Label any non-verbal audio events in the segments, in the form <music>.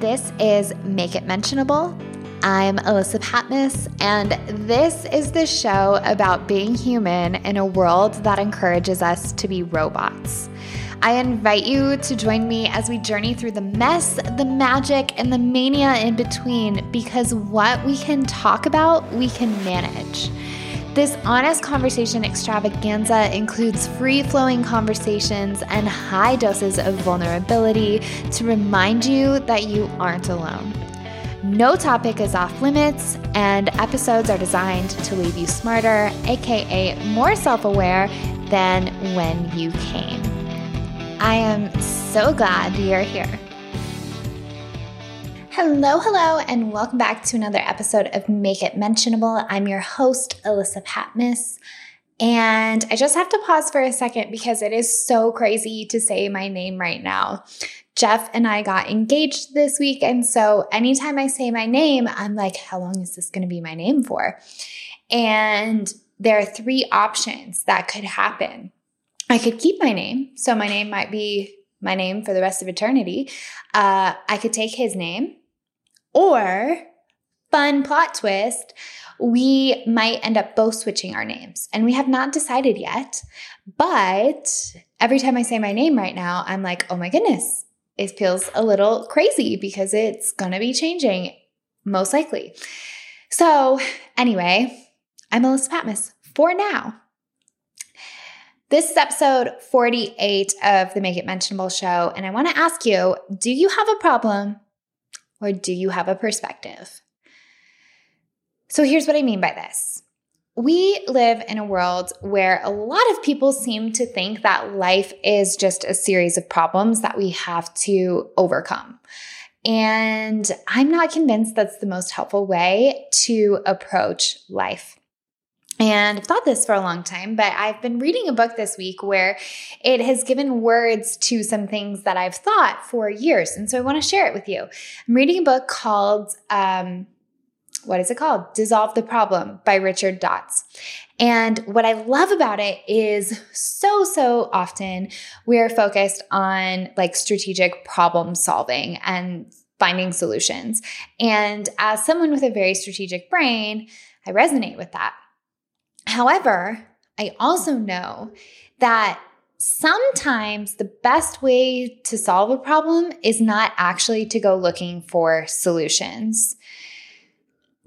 This is Make It Mentionable. I'm Alyssa Patmos, and this is the show about being human in a world that encourages us to be robots. I invite you to join me as we journey through the mess, the magic, and the mania in between because what we can talk about, we can manage. This honest conversation extravaganza includes free flowing conversations and high doses of vulnerability to remind you that you aren't alone. No topic is off limits, and episodes are designed to leave you smarter, aka more self aware, than when you came. I am so glad you're here. Hello, hello, and welcome back to another episode of Make It Mentionable. I'm your host, Alyssa Patmos. And I just have to pause for a second because it is so crazy to say my name right now. Jeff and I got engaged this week. And so anytime I say my name, I'm like, how long is this going to be my name for? And there are three options that could happen. I could keep my name. So my name might be my name for the rest of eternity. Uh, I could take his name or, fun plot twist, we might end up both switching our names. And we have not decided yet. But every time I say my name right now, I'm like, oh my goodness, it feels a little crazy because it's going to be changing, most likely. So, anyway, I'm Alyssa Patmos for now. This is episode 48 of the Make It Mentionable show. And I want to ask you do you have a problem or do you have a perspective? So here's what I mean by this. We live in a world where a lot of people seem to think that life is just a series of problems that we have to overcome. And I'm not convinced that's the most helpful way to approach life. And I've thought this for a long time, but I've been reading a book this week where it has given words to some things that I've thought for years. And so I want to share it with you. I'm reading a book called, um, what is it called? Dissolve the Problem by Richard Dotts. And what I love about it is so, so often we're focused on like strategic problem solving and finding solutions. And as someone with a very strategic brain, I resonate with that. However, I also know that sometimes the best way to solve a problem is not actually to go looking for solutions.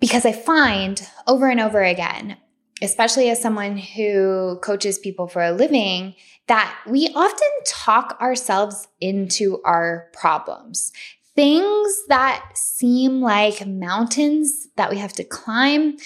Because I find over and over again, especially as someone who coaches people for a living, that we often talk ourselves into our problems. Things that seem like mountains that we have to climb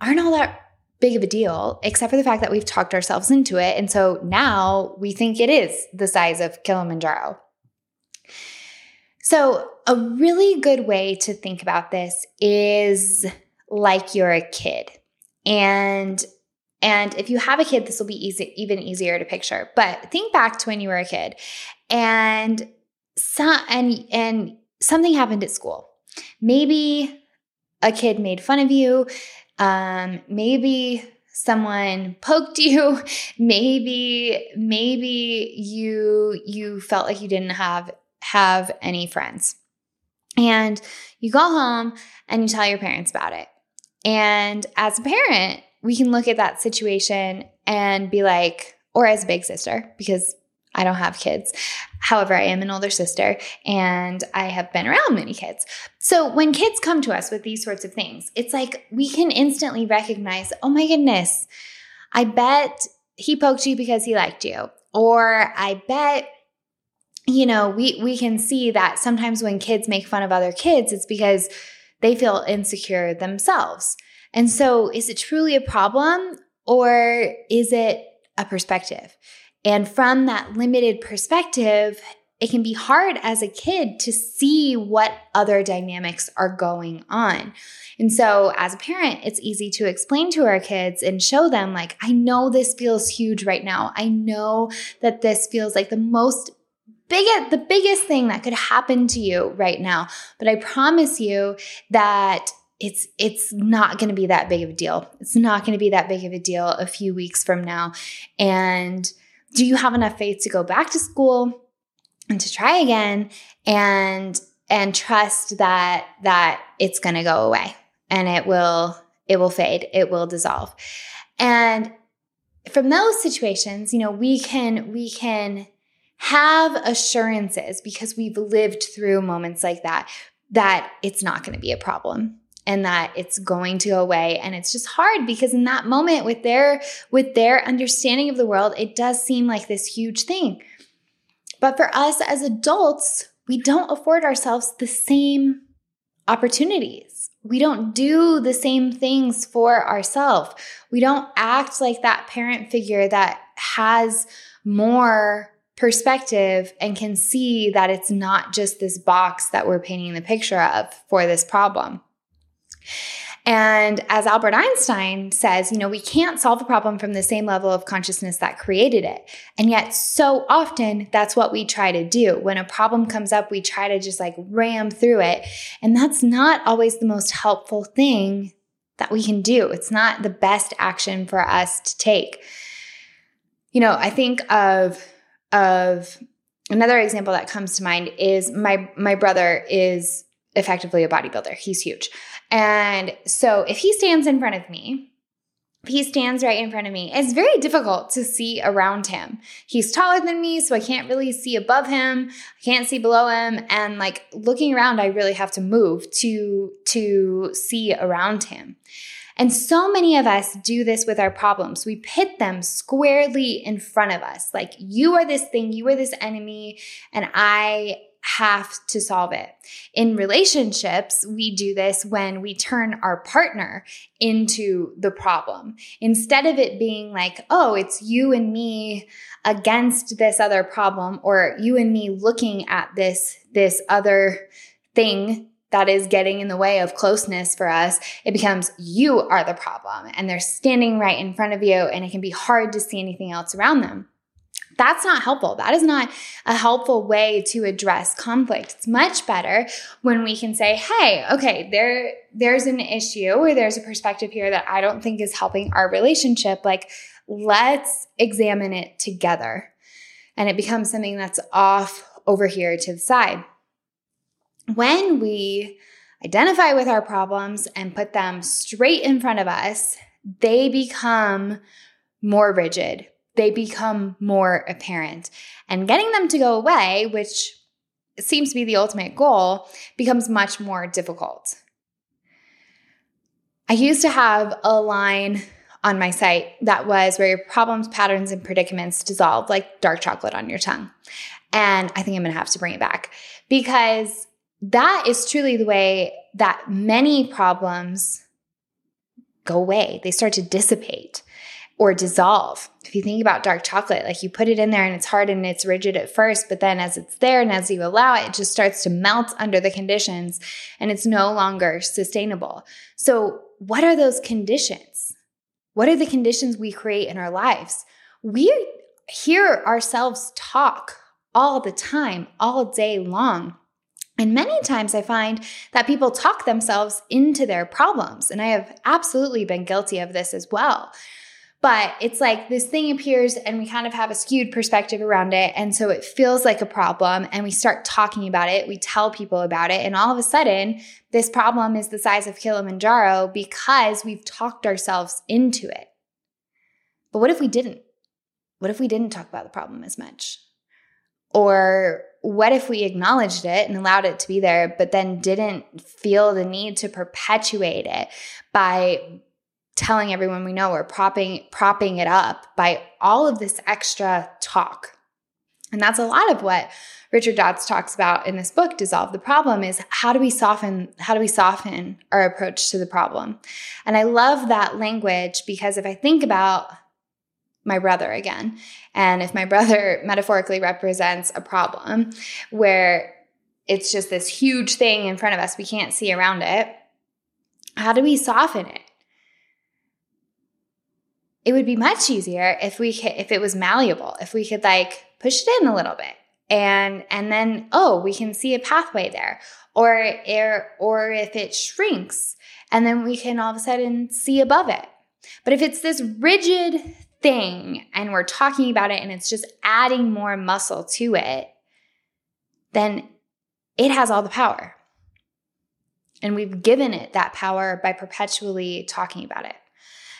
aren't all that big of a deal, except for the fact that we've talked ourselves into it. And so now we think it is the size of Kilimanjaro. So, a really good way to think about this is like you're a kid. And and if you have a kid, this will be easy, even easier to picture. But think back to when you were a kid and some, and and something happened at school. Maybe a kid made fun of you. Um, maybe someone poked you. <laughs> Maybe maybe you you felt like you didn't have have any friends. And you go home and you tell your parents about it. And as a parent we can look at that situation and be like or as a big sister because I don't have kids. However, I am an older sister and I have been around many kids. So when kids come to us with these sorts of things, it's like we can instantly recognize, oh my goodness, I bet he poked you because he liked you. Or I bet you know, we we can see that sometimes when kids make fun of other kids, it's because they feel insecure themselves. And so is it truly a problem or is it a perspective? And from that limited perspective, it can be hard as a kid to see what other dynamics are going on. And so, as a parent, it's easy to explain to our kids and show them, like, I know this feels huge right now. I know that this feels like the most biggest, the biggest thing that could happen to you right now. But I promise you that it's it's not going to be that big of a deal. It's not going to be that big of a deal a few weeks from now. And do you have enough faith to go back to school and to try again? And and trust that that it's going to go away and it will it will fade it will dissolve and from those situations you know we can we can have assurances because we've lived through moments like that that it's not going to be a problem and that it's going to go away. And it's just hard because in that moment with their with their understanding of the world it does seem like this huge thing. But for us as adults we don't afford ourselves the same opportunities. We don't do the same things for ourselves we don't act like that parent figure that has more perspective and can see that it's not just this box that we're painting the picture of for this problem. And as Albert Einstein says, you know, we can't solve a problem from the same level of consciousness that created it. And yet, so often, that's what we try to do. When a problem comes up, we try to just like ram through it. And that's not always the most helpful thing that we can do. It's not the best action for us to take. You know, I think of of another example that comes to mind is my my brother is effectively a bodybuilder. He's huge. And so if he stands in front of me, he stands right in front of me, it's very difficult to see around him. He's taller than me, so I can't really see above him. I can't see below him. And like looking around, I really have to move to to see around him. And so many of us do this with our problems. We pit them squarely in front of us. Like, you are this thing, you are this enemy, and I have to solve it. In relationships, we do this when we turn our partner into the problem. Instead of it being like, oh, it's you and me against this other problem, or you and me looking at this, this other thing that is getting in the way of closeness for us, it becomes you are the problem and they're standing right in front of you and it can be hard to see anything else around them. That's not helpful. That is not a helpful way to address conflict. It's much better when we can say, "Hey, okay, there there's an issue or there's a perspective here that I don't think is helping our relationship. Like, let's examine it together." And it becomes something that's off over here to the side when we identify with our problems and put them straight in front of us, they become more rigid. They become more apparent. And getting them to go away, which seems to be the ultimate goal, becomes much more difficult. I used to have a line on my site that was where your problems, patterns, and predicaments dissolve like dark chocolate on your tongue. And I think I'm gonna have to bring it back because that is truly the way that many problems go away. They start to dissipate or dissolve. If you think about dark chocolate, like you put it in there and it's hard and it's rigid at first, but then as it's there and as you allow it, it just starts to melt under the conditions and it's no longer sustainable. So, what are those conditions? What are the conditions we create in our lives? We hear ourselves talk all the time, all day long. And many times I find that people talk themselves into their problems. And I have absolutely been guilty of this as well. But it's like this thing appears and we kind of have a skewed perspective around it. And so it feels like a problem and we start talking about it. We tell people about it. And all of a sudden, this problem is the size of Kilimanjaro because we've talked ourselves into it. But what if we didn't? What if we didn't talk about the problem as much? Or what if we acknowledged it and allowed it to be there, but then didn't feel the need to perpetuate it by telling everyone we know or propping propping it up by all of this extra talk. And that's a lot of what Richard Dotts talks about in this book Dissolve the Problem is how do we soften how do we soften our approach to the problem. And I love that language because if I think about my brother again. And if my brother <laughs> metaphorically represents a problem where it's just this huge thing in front of us, we can't see around it, how do we soften it? It would be much easier if we could, if it was malleable, if we could like push it in a little bit and and then oh, we can see a pathway there. Or or, or if it shrinks and then we can all of a sudden see above it. But if it's this rigid thing and we're talking about it and it's just adding more muscle to it, then it has all the power. And we've given it that power by perpetually talking about it.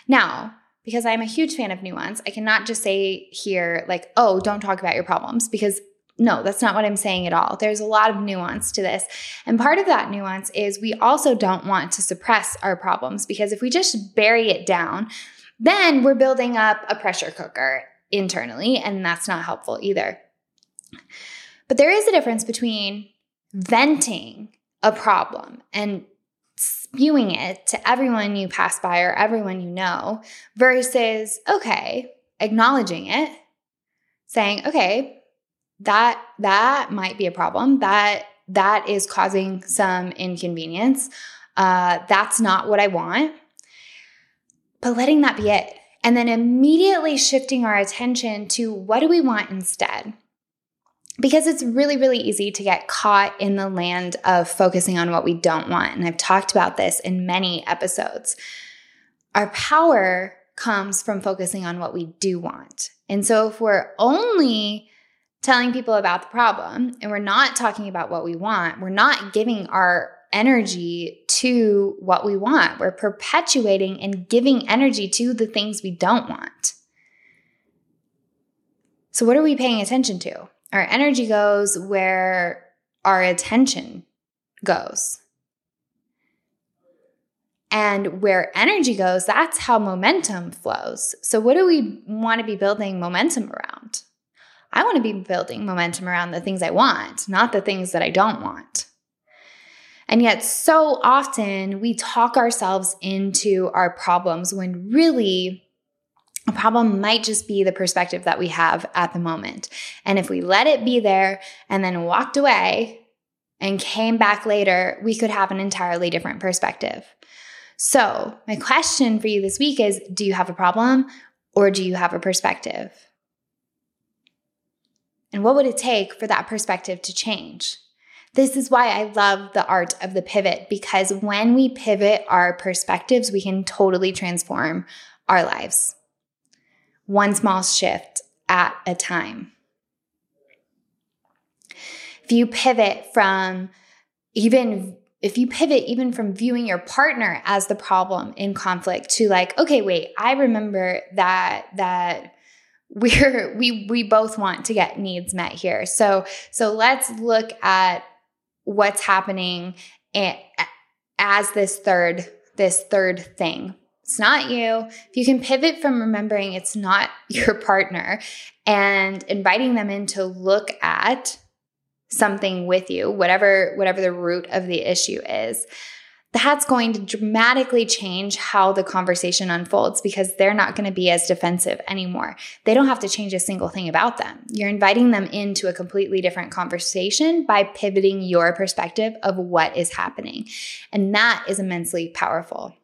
Now, because I'm a huge fan of nuance, I cannot just say here, like, oh, don't talk about your problems, because no, that's not what I'm saying at all. There's a lot of nuance to this. And part of that nuance is we also don't want to suppress our problems because if we just bury it down, then we're building up a pressure cooker internally, and that's not helpful either. But there is a difference between venting a problem and spewing it to everyone you pass by or everyone you know versus, okay, acknowledging it, saying, okay, that that might be a problem. That that is causing some inconvenience. Uh, that's not what I want. But letting that be it. And then immediately shifting our attention to what do we want instead? Because it's really, really easy to get caught in the land of focusing on what we don't want. And I've talked about this in many episodes. Our power comes from focusing on what we do want. And so if we're only telling people about the problem and we're not talking about what we want, we're not giving our energy to what we want. We're perpetuating and giving energy to the things we don't want. So, what are we paying attention to? Our energy goes where our attention goes. And where energy goes, that's how momentum flows. So, what do we want to be building momentum around? I want to be building momentum around the things I want, not the things that I don't want. And yet, so often we talk ourselves into our problems when really a problem might just be the perspective that we have at the moment. And if we let it be there and then walked away and came back later, we could have an entirely different perspective. So, my question for you this week is Do you have a problem or do you have a perspective? And what would it take for that perspective to change? This is why I love the art of the pivot because when we pivot our perspectives, we can totally transform our lives one small shift at a time. If you pivot from even if you pivot even from viewing your partner as the problem in conflict to like okay wait i remember that that <laughs> we're we we both want to get needs met here so so let's look at what's happening as this third this third thing it's not you. If you can pivot from remembering it's not <laughs> your partner and inviting them in to look at something with you, whatever whatever the root of the issue is, that's going to dramatically change how the conversation unfolds because they're not going to be as defensive anymore. They don't have to change a single thing about them. You're inviting them into a completely different conversation by pivoting your perspective of what is happening. And that is immensely powerful.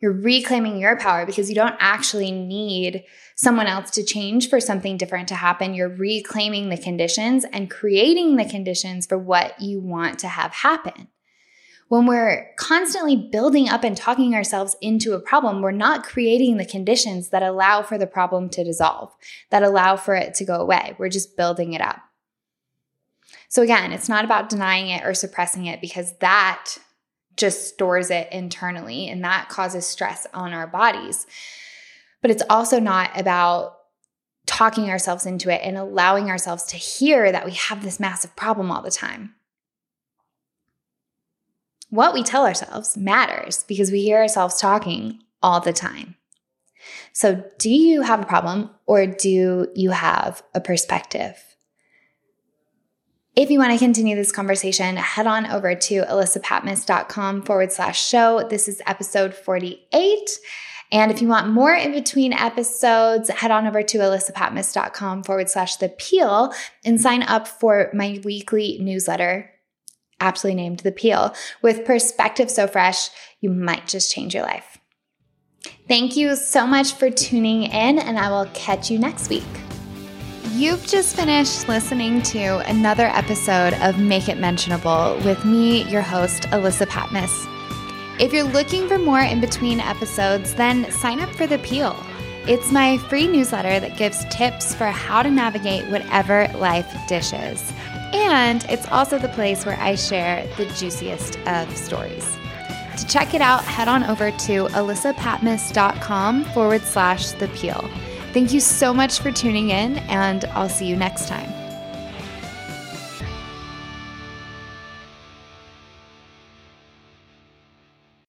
You're reclaiming your power because you don't actually need someone else to change for something different to happen. You're reclaiming the conditions and creating the conditions for what you want to have happen. When we're constantly building up and talking ourselves into a problem, we're not creating the conditions that allow for the problem to dissolve, that allow for it to go away. We're just building it up. So, again, it's not about denying it or suppressing it because that just stores it internally and that causes stress on our bodies. But it's also not about talking ourselves into it and allowing ourselves to hear that we have this massive problem all the time. What we tell ourselves matters because we hear ourselves talking all the time. So, do you have a problem or do you have a perspective? If you want to continue this conversation, head on over to alyssapatmos.com forward slash show. This is episode 48. And if you want more in between episodes, head on over to alyssapatmos.com forward slash the peel and sign up for my weekly newsletter, aptly named The Peel. With perspective so fresh, you might just change your life. Thank you so much for tuning in, and I will catch you next week. You've just finished listening to another episode of Make It Mentionable with me, your host, Alyssa Patmos. If you're looking for more in between episodes, then sign up for The Peel. It's my free newsletter that gives tips for how to navigate whatever life dishes. And it's also the place where I share the juiciest of stories. To check it out, head on over to alyssapatmos.com forward slash the peel. Thank you so much for tuning in, and I'll see you next time.